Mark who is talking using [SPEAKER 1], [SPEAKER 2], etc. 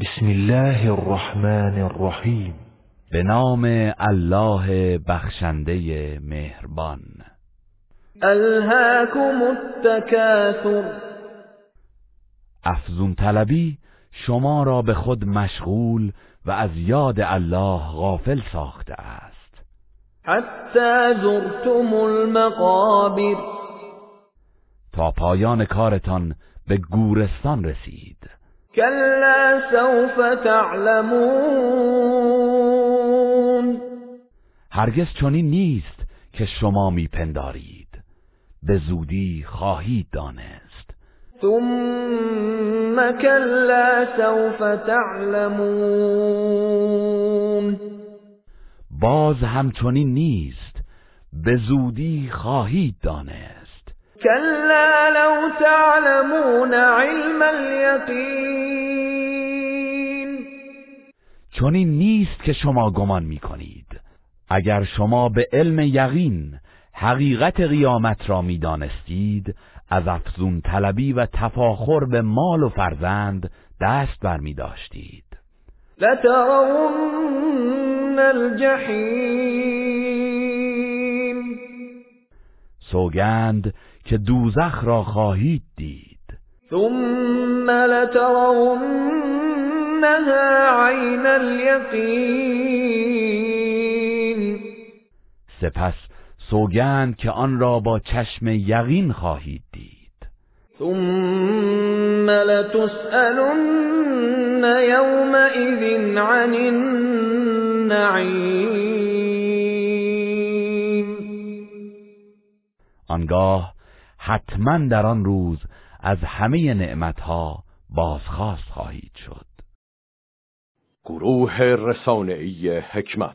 [SPEAKER 1] بسم الله الرحمن الرحیم
[SPEAKER 2] به نام الله بخشنده مهربان.
[SPEAKER 3] الهاكم التکاثر.
[SPEAKER 2] افزون طلبی شما را به خود مشغول و از یاد الله غافل ساخته است.
[SPEAKER 3] حتی زرتم المقابر.
[SPEAKER 2] تا پایان کارتان به گورستان رسید.
[SPEAKER 3] كلا سوف تعلمون.
[SPEAKER 2] هرگز چنین نیست که شما میپندارید. به زودی خواهید دانست.
[SPEAKER 3] ثم كلا سوف تعلمون.
[SPEAKER 2] باز همچنین نیست. به زودی خواهید دانست.
[SPEAKER 3] كلا لو تعلمون علم اليقين
[SPEAKER 2] چنین نیست که شما گمان می کنید اگر شما به علم یقین حقیقت قیامت را می دانستید از افزون طلبی و تفاخر به مال و فرزند دست بر می داشتید
[SPEAKER 3] لترون الجحیم
[SPEAKER 2] سوگند که دوزخ را خواهید دید.
[SPEAKER 3] ثم لترونها عین الیقین.
[SPEAKER 2] سپس سوگند که آن را با چشم یقین خواهید دید.
[SPEAKER 3] ثم لتسألن يومئذ عن النعیم.
[SPEAKER 2] آنگاه حتما در آن روز از همه نعمتها بازخواست خواهید شد.
[SPEAKER 4] گروه رسانه‌ای حکمت